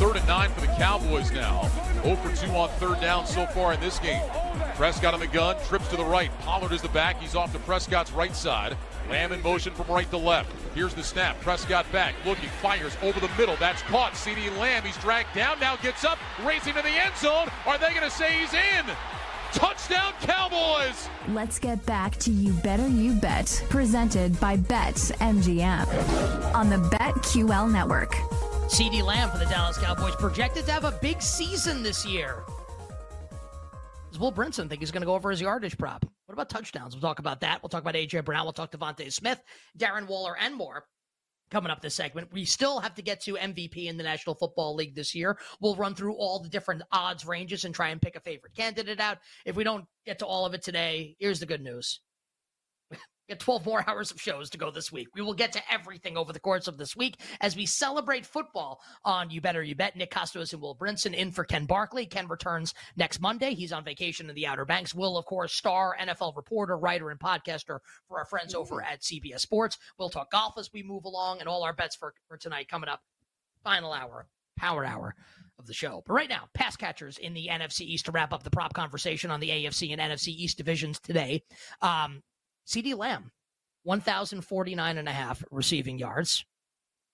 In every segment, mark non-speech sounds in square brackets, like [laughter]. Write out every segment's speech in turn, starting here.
Third and nine for the Cowboys now. 0 for 2 on third down so far in this game. Prescott on the gun, trips to the right. Pollard is the back. He's off to Prescott's right side. Lamb in motion from right to left. Here's the snap. Prescott back, looking, fires over the middle. That's caught. CeeDee Lamb, he's dragged down, now gets up, racing to the end zone. Are they going to say he's in? Touchdown, Cowboys! Let's get back to You Better You Bet, presented by Bet MGM on the BetQL network. CeeDee Lamb for the Dallas Cowboys projected to have a big season this year. Does Will Brinson think he's going to go over his yardage prop? What about touchdowns? We'll talk about that. We'll talk about AJ Brown. We'll talk DeVonta Smith, Darren Waller, and more coming up this segment. We still have to get to MVP in the National Football League this year. We'll run through all the different odds ranges and try and pick a favorite candidate out. If we don't get to all of it today, here's the good news. Have 12 more [laughs] hours of shows to go this week. We will get to everything over the course of this week as we celebrate football on You Better You Bet. Nick Kostos and Will Brinson in for Ken Barkley. Ken returns next Monday. He's on vacation in the Outer Banks. Will, of course, star NFL reporter, writer, and podcaster for our friends over at CBS Sports. We'll talk golf as we move along and all our bets for, for tonight coming up. Final hour, power hour of the show. But right now, pass catchers in the NFC East to wrap up the prop conversation on the AFC and NFC East divisions today. Um, CeeDee Lamb, 1,049 and a half receiving yards.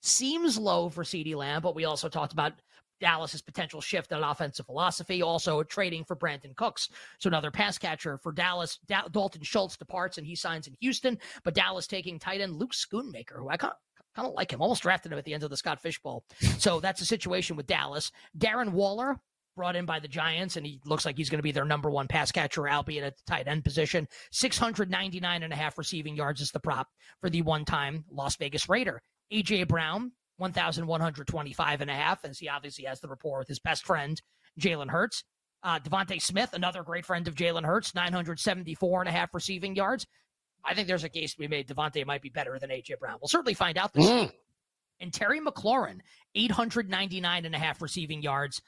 Seems low for CeeDee Lamb, but we also talked about Dallas's potential shift in offensive philosophy, also trading for Brandin Cooks. So another pass catcher for Dallas. Da- Dalton Schultz departs and he signs in Houston, but Dallas taking tight end Luke Schoonmaker, who I kind of like him. Almost drafted him at the end of the Scott Fish Bowl. So that's a situation with Dallas. Darren Waller, brought in by the Giants, and he looks like he's going to be their number one pass catcher, albeit at the tight end position. 699 and a half receiving yards is the prop for the one time Las Vegas Raider. AJ Brown, 1,125 and a half, as he obviously has the rapport with his best friend, Jalen Hurts. Uh, DeVonta Smith, another great friend of Jalen Hurts, 974 and a half receiving yards. I think there's a case to be made. DeVonta might be better than AJ Brown. We'll certainly find out this mm. And Terry McLaurin, 899 and a half receiving yards.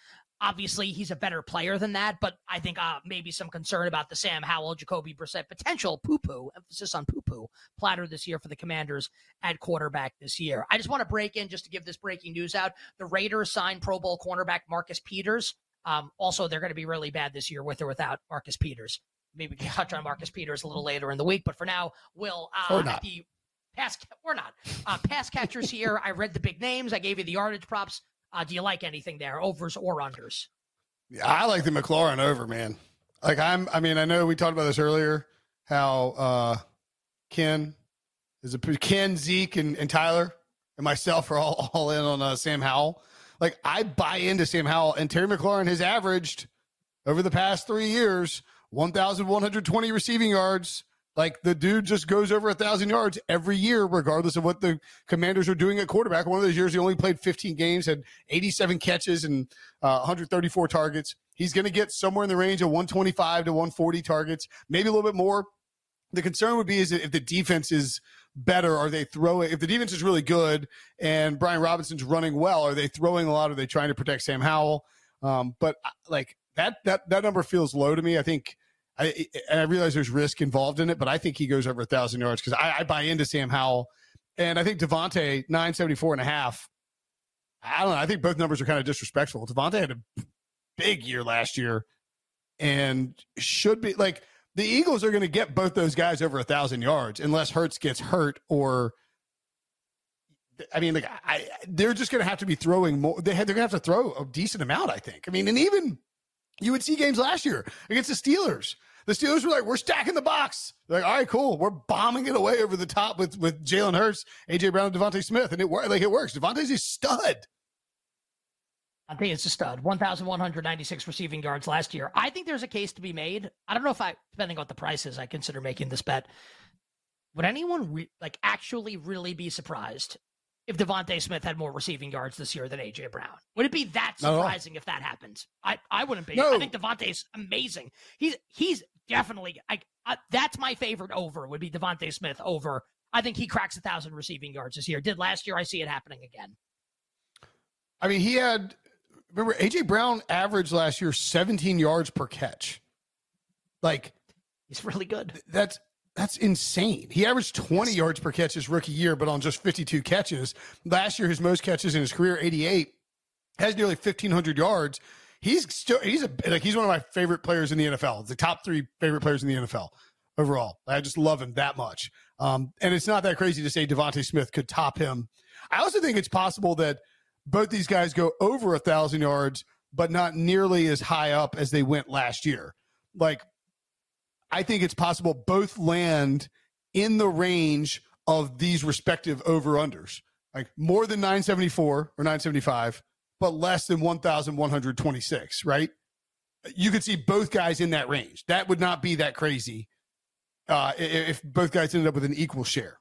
Obviously, he's a better player than that, but I think uh, maybe some concern about the Sam Howell, Jacoby Brissett potential poo poo, emphasis on poo poo platter this year for the Commanders at quarterback this year. I just want to break in just to give this breaking news out. The Raiders signed Pro Bowl cornerback Marcus Peters. Um, also, they're going to be really bad this year with or without Marcus Peters. Maybe we can touch on Marcus Peters a little later in the week, but for now, we'll uh, or not. the pass we're not uh, pass catchers here. I read the big names. I gave you the yardage props. Uh, do you like anything there, overs or unders? Yeah, I like the McLaurin over, man. Like I'm, I mean, I know we talked about this earlier. How uh, Ken is a Ken, Zeke, and, and Tyler and myself are all, [laughs] all in on uh, Sam Howell. Like I buy into Sam Howell, and Terry McLaurin has averaged over the past three years 1,120 receiving yards, like the dude just goes over a thousand yards every year, regardless of what the commanders are doing at quarterback. One of those years, he only played 15 games, had 87 catches and uh, 134 targets. He's going to get somewhere in the range of 125 to 140 targets, maybe a little bit more. The concern would be is if the defense is better, are they throwing? If the defense is really good and Brian Robinson's running well, are they throwing a lot? Are they trying to protect Sam Howell? Um, but uh, like that, that that number feels low to me. I think I, and I realize there's risk involved in it, but I think he goes over a thousand yards because I, I, buy into Sam Howell, and I think DeVonta nine seventy four and a half. I don't know. I think both numbers are kind of disrespectful. DeVonta had a big year last year, and should be like the Eagles are going to get both those guys over a thousand yards unless Hurts gets hurt or. I mean, like I, they're just going to have to be throwing more. They they're going to have to throw a decent amount, I think. I mean, and even you would see games last year against the Steelers. The Steelers were like, we're stacking the box. They're like, all right, cool. We're bombing it away over the top with with Jalen Hurts, AJ Brown, and DeVonta Smith, and it worked. Like it works. DeVonta's a stud. I think it's a stud. 1,196 receiving yards last year. I think there's a case to be made. I don't know if I, depending on what the price is, I consider making this bet. Would anyone re- like actually really be surprised if DeVonta Smith had more receiving yards this year than AJ Brown? Would it be that surprising if that happens? I, I wouldn't be. No. I think DeVonta is amazing. He's he's definitely I, I, that's my favorite over would be DeVonta Smith over. I think he cracks a thousand receiving yards this year. Did last year. I see it happening again. I mean, he had remember AJ Brown averaged last year 17 yards per catch. Like He's really good. that's that's insane. He averaged 20 yards per catch his rookie year, but on just 52 catches. Last year, his most catches in his career, 88, has nearly 1,500 yards. He's still he's a like he's one of my favorite players in the NFL. The top three favorite players in the NFL overall. I just love him that much. Um, and it's not that crazy to say DeVonta Smith could top him. I also think it's possible that both these guys go over a thousand yards, but not nearly as high up as they went last year. Like I think it's possible both land in the range of these respective over unders, like more than 974 or 975, but less than 1,126, right? You could see both guys in that range. That would not be that crazy uh, if both guys ended up with an equal share.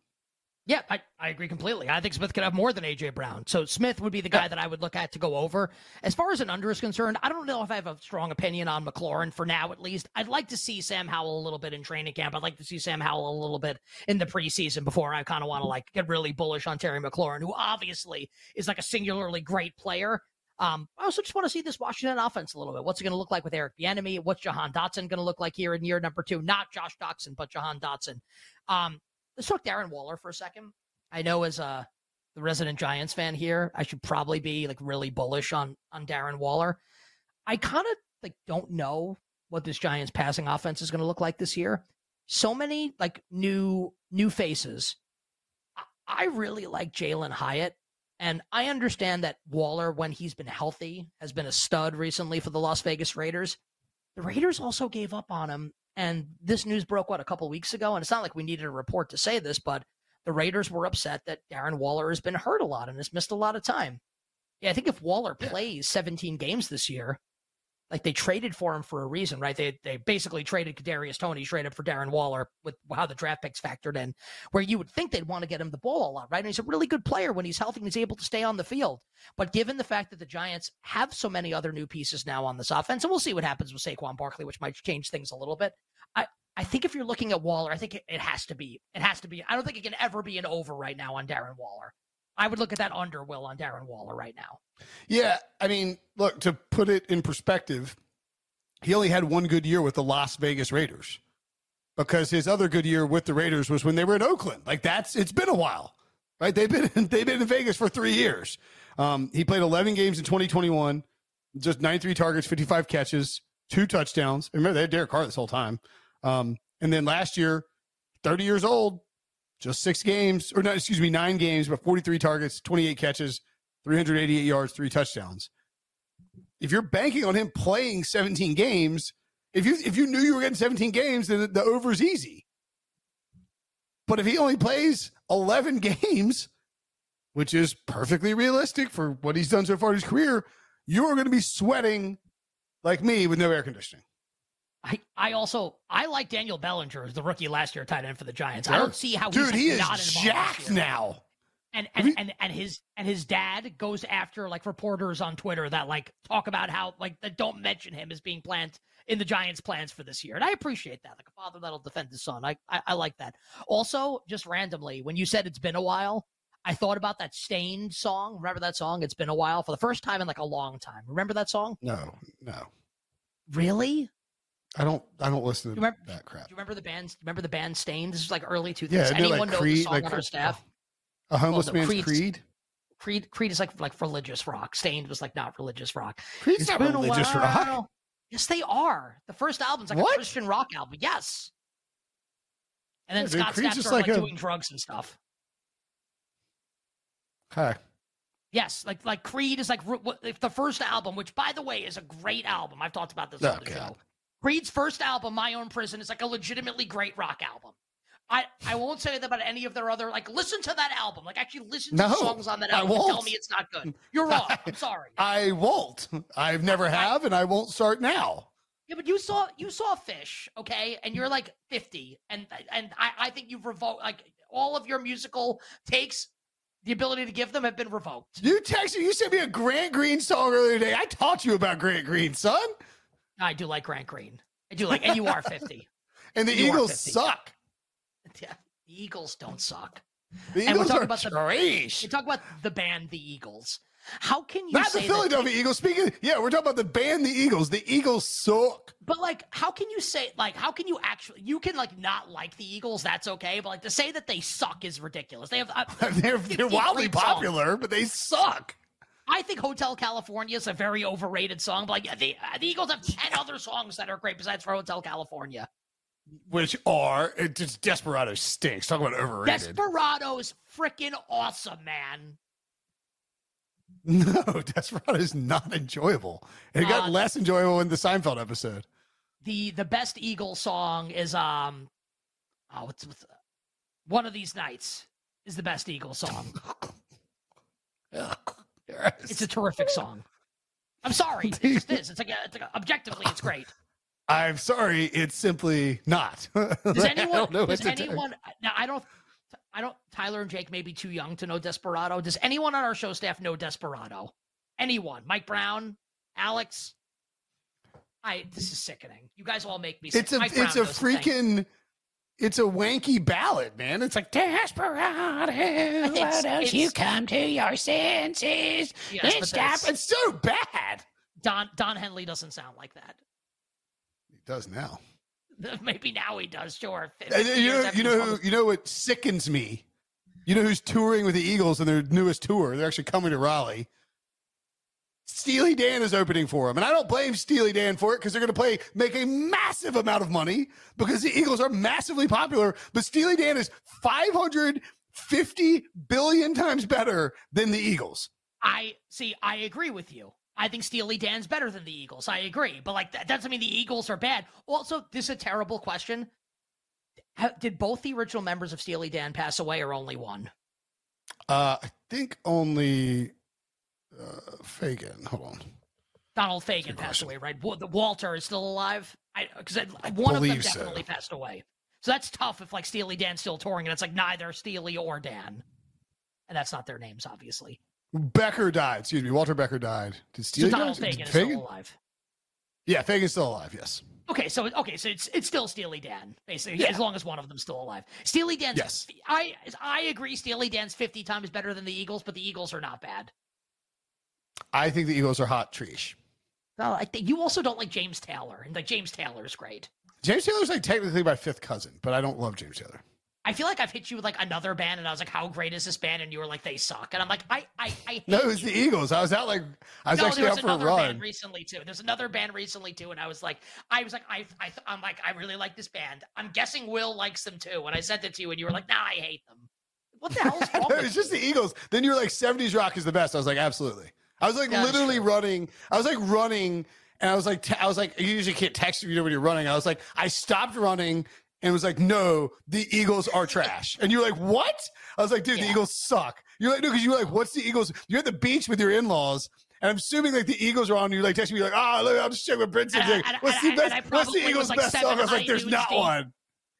Yeah, I, I agree completely. I think Smith could have more than AJ Brown. So Smith would be the guy that I would look at to go over. As far as an under is concerned, I don't know if I have a strong opinion on McLaurin for now, at least. I'd like to see Sam Howell a little bit in training camp. I'd like to see Sam Howell a little bit in the preseason before I kind of want to like get really bullish on Terry McLaurin, who obviously is like a singularly great player. Um, I also just want to see this Washington offense a little bit. What's it going to look like with Eric Bieniemy? What's Jahan Dotson going to look like here in year number two? Not Josh Doxson, but Jahan Dotson. Um, let's talk Darren Waller for a second. I know as a the resident Giants fan here, I should probably be like really bullish on on Darren Waller. I kind of like don't know what this Giants passing offense is going to look like this year. So many like new new faces. I, I really like Jalin Hyatt. And I understand that Waller, when he's been healthy, has been a stud recently for the Las Vegas Raiders. The Raiders also gave up on him. And this news broke, what, a couple weeks ago? And it's not like we needed a report to say this, but the Raiders were upset that Darren Waller has been hurt a lot and has missed a lot of time. Yeah, I think if Waller plays 17 games this year, like they traded for him for a reason, right? They they basically traded Kadarius Toney straight up for Darren Waller with how the draft picks factored in, where you would think they'd want to get him the ball a lot, right? And he's a really good player when he's healthy and he's able to stay on the field. But given the fact that the Giants have so many other new pieces now on this offense, and we'll see what happens with Saquon Barkley, which might change things a little bit. I I think if you're looking at Waller, I think it, it has to be it has to be. I don't think it can ever be an over right now on Darren Waller. I would look at that under will on Darren Waller right now. Yeah, I mean, look to put it in perspective, he only had one good year with the Las Vegas Raiders because his other good year with the Raiders was when they were in Oakland. Like that's it's been a while, right? They've been [laughs] they've been in Vegas for three years. Um, he played 11 games in 2021, just 93 targets, 55 catches, two touchdowns. Remember they had Derek Carr this whole time. Um, and then last year, 30 years old, just six games or not, excuse me, nine games, but 43 targets, 28 catches, 388 yards, three touchdowns. If you're banking on him playing 17 games, if you if you knew you were getting 17 games, then the over is easy. But if he only plays 11 [laughs] games, which is perfectly realistic for what he's done so far in his career, you're going to be sweating like me with no air conditioning. I, I also I like Daniel Bellinger, as the rookie last year tight end for the Giants. I don't see how Dude, he's he is not involved this jacked now. And and, you- and and his and his dad goes after like reporters on Twitter that like talk about how like that don't mention him as being planned in the Giants' plans for this year. And I appreciate that. Like a father that'll defend his son. I, I I like that. Also, just randomly, when you said it's been a while, I thought about that Staind song. Remember that song? It's been a while for the first time in like a long time. Remember that song? No, no. Really? I don't I don't listen to You remember- that crap. Do you remember the band? Remember the band Staind? This is like early 2000s. Yeah, Anyone like know the song like on our staff? A homeless no, man's Creed's- creed. Creed Creed is like like religious rock. Staind was like not religious rock. Creed's It's not religious rock. Yes, they are. The first album's like What? a Christian rock album. Yes. And then Yeah, Scott Creed's Stapp started like, like a- doing drugs and stuff. Okay. Yes, like like Creed is like if the first album, which by the way is a great album. I've talked about this on Oh, the God. show. Creed's first album, My Own Prison, is like a legitimately great rock album. I, I won't say that about any of their other like listen to that album. Like actually listen to No, songs on that I album and tell me it's not good. You're wrong. I'm sorry. [laughs] I won't. I've never have, and I won't start now. Yeah, but you saw you saw Phish, okay, and you're like 50, and and I, I think you've revoked like all of your musical takes. The ability to give them have been revoked. You texted. You sent me a Grant Green song earlier today. I taught you about Grant Green, son. I do like Grant Green. I do like, and you are 50. [laughs] And the You Eagles suck. Yeah, the Eagles don't suck. The And we're Eagles talking are about the- trash. Talk about the band, the Eagles. How can you Not the that Philadelphia Eagles. Speaking, yeah, we're talking about the band, the Eagles. The Eagles suck. But like, how can you say like how can you actually you can like not like the Eagles? That's okay, but like to say that they suck is ridiculous. They have uh, [laughs] They're they're wildly great songs. popular, but they suck. I think Hotel California is a very overrated song, but like the uh, the Eagles have ten other songs that are great besides for Hotel California. Which are just Desperado stinks. Talk about overrated. Desperado's freaking awesome, man. [laughs] No, Desperado is not enjoyable. It got Uh, less enjoyable in the Seinfeld episode. The the best Eagle song is um oh what's, what's one of these nights is the best Eagle song. [laughs] It's a terrific song. I'm sorry, it just is. It's like, a, it's like a, objectively, it's great. I'm sorry, it's simply not. [laughs] Does anyone? Does what to tell you. anyone? Now I don't. I don't. Tyler and Jake may be too young to know Desperado. Does anyone on our show staff know Desperado? Anyone? Mike Brown, Alex. I. This is sickening. You guys all make me. Sick. It's a Mike Brown it's a knows the freaking it's a wanky ballad, man. It's like Desperado, why don't you come to your senses? Yes, and stop. that's- It's so bad. Don Don Henley doesn't sound like that. He does now. [laughs] Maybe now he does. Sure. You know, you know, who, you know what sickens me. You know who's touring with the Eagles in their newest tour? They're actually coming to Raleigh. Steely Dan is opening for them, and I don't blame Steely Dan for it because they're going to play make a massive amount of money because the Eagles are massively popular. But Steely Dan is five hundred fifty billion times better than the Eagles. I see. I agree with you. I think Steely Dan's better than the Eagles. I agree, but like that doesn't mean the Eagles are bad. Also, this is a terrible question. Ha- Did both the original members of Steely Dan pass away, or only one? Uh, I think only uh, Fagen. Hold on. Donald Fagen passed away, right? The Walter is still alive. I because one of them believe so. definitely passed away. So that's tough if like Steely Dan's still touring, and it's like neither Steely or Dan, and that's not their names, obviously. Becker died. Excuse me. Walter Becker died. Did So Steely Donald die? Fagen is Fagen? still alive. Yeah, Fagen's still alive. Yes. Okay, so okay, so it's it's still Steely Dan, basically, Yeah. as long as one of them's still alive. Steely Dan's Yes. I I agree. Steely Dan's fifty times better than the Eagles, but the Eagles are not bad. I think the Eagles are hot Trish. No, I think you also don't like James Taylor, and like James Taylor is great. James Taylor's like technically my fifth cousin, but I don't love James Taylor. I feel like I've hit you with like another band, and I was like, "How great is this band?" And you were like, "They suck," and I'm like, "I I I." Hate No, it was you. the Eagles. I was out like I was no, actually was out for a another run. band recently too. There's another band recently too, and I was like, I was like, I, I, I'm like, I really like this band. I'm guessing Will likes them too. And I sent it to you, and you were like, Nah, I hate them. What the hell's [laughs] wrong? No, it's just the Eagles. Then you were like, 70s rock is the best. I was like, absolutely. I was like that's literally true. running. I was like running and I was like, te- I was like, you usually can't text you know when you're running. I was like, I stopped running and was like, no, the Eagles are trash. And you're like, what? I was like, dude, the Eagles suck. You're like, no, because you're like, what's the Eagles? You're at the beach with your in laws. And I'm assuming like the Eagles are on. You like text me like, ah, look, I'll just check with Brinson. Like, what's the I- and I best? What's the Eagles' like, best song? I was like, there's not one.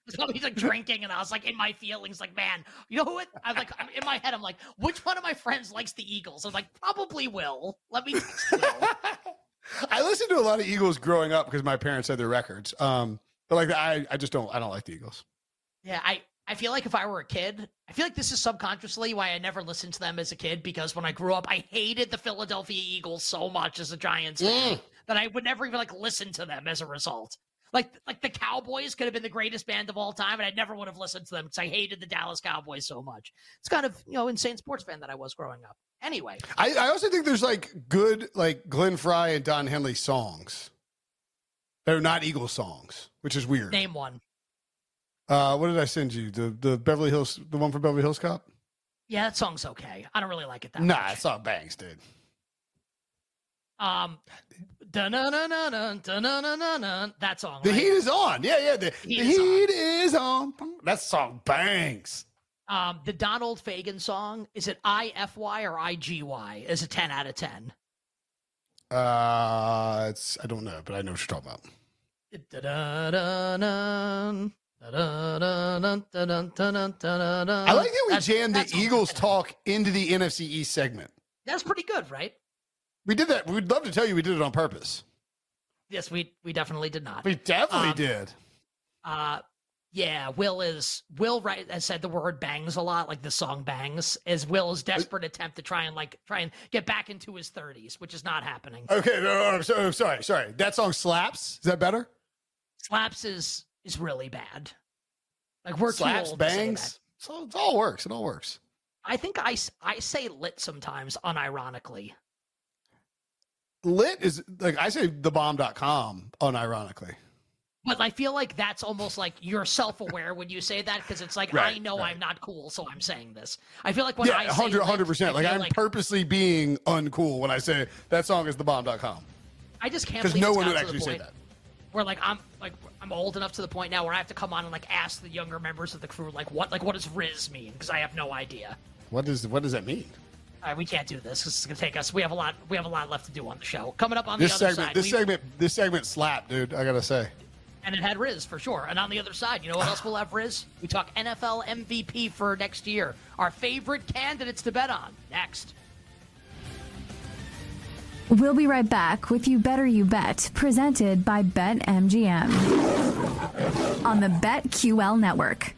So he's like drinking, and I was like in my feelings, like, man, you know what? I'm like, I'm in my head, I'm like, which one of my friends likes the Eagles? I was like, probably Will. Let me text Will. [laughs] I listened to a lot of Eagles growing up because my parents had their records. Um, but like I, I just don't I don't like the Eagles. Yeah, I, I feel like if I were a kid, I feel like this is subconsciously why I never listened to them as a kid because when I grew up, I hated the Philadelphia Eagles so much as a Giants fan that I would never even like listen to them as a result. Like, like the Cowboys could have been the greatest band of all time, and I never would have listened to them because I hated the Dallas Cowboys so much. It's kind of you know insane sports fan that I was growing up. Anyway, I, I also think there's like good like Glenn Frey and Don Henley songs. They're not Eagles songs, which is weird. name one. Uh, what did I send you? The the Beverly Hills, the one for Beverly Hills Cop? Yeah, that song's okay. I don't really like it that Nah, much. Nah, it's not bangs, dude. Um, that song. The right? heat is on. Yeah, yeah. The, Heat the is on. is on. That song bangs. Um, the Donald Fagen song. Is it I F Y or I G Y? Is a ten out of ten. Uh, it's I don't know, but I know what you're talking about. I like that we That's- jammed the Eagles talk into the NFC East segment. That's pretty good, right? We did that. We'd love to tell you we did it on purpose. Yes, we we definitely did not. We definitely Um, did. Uh, yeah, Will is Will right has said the word bangs a lot, like the song bangs, is Will's desperate attempt to try and like try and get back into his thirties, which is not happening. Okay, no, no, so, sorry, sorry. That song slaps. Is that better? Slaps is is really bad. Like we're slaps, too old to say bangs. So it all works. It all works. I think I I say lit sometimes unironically. Lit is like I say thebomb.com unironically. But I feel like that's almost like you're self-aware when you say that because it's like I know right. I'm not cool, so I'm saying this. I feel like when yeah, I say 100 lit, 100%. I Like I'm purposely being uncool when I say that song is thebomb.com. I just can't Because believe no one would actually say that. Where like I'm like I'm old enough to the point now where I have to come on and like ask the younger members of the crew like what like what does Riz mean because I have no idea. What does what does that mean? All right, we can't do this. This is gonna take us. We have a lot. We have a lot left to do on the show. Coming up on This the other segment side, this we- segment this segment slapped, dude. I got to say. and it had Riz for sure. And on the other side, you know what else we'll have Riz? We talk NFL MVP for next year. Our favorite candidates to bet on next. We'll be right back with You Better You Bet, presented by BetMGM on the BetQL network.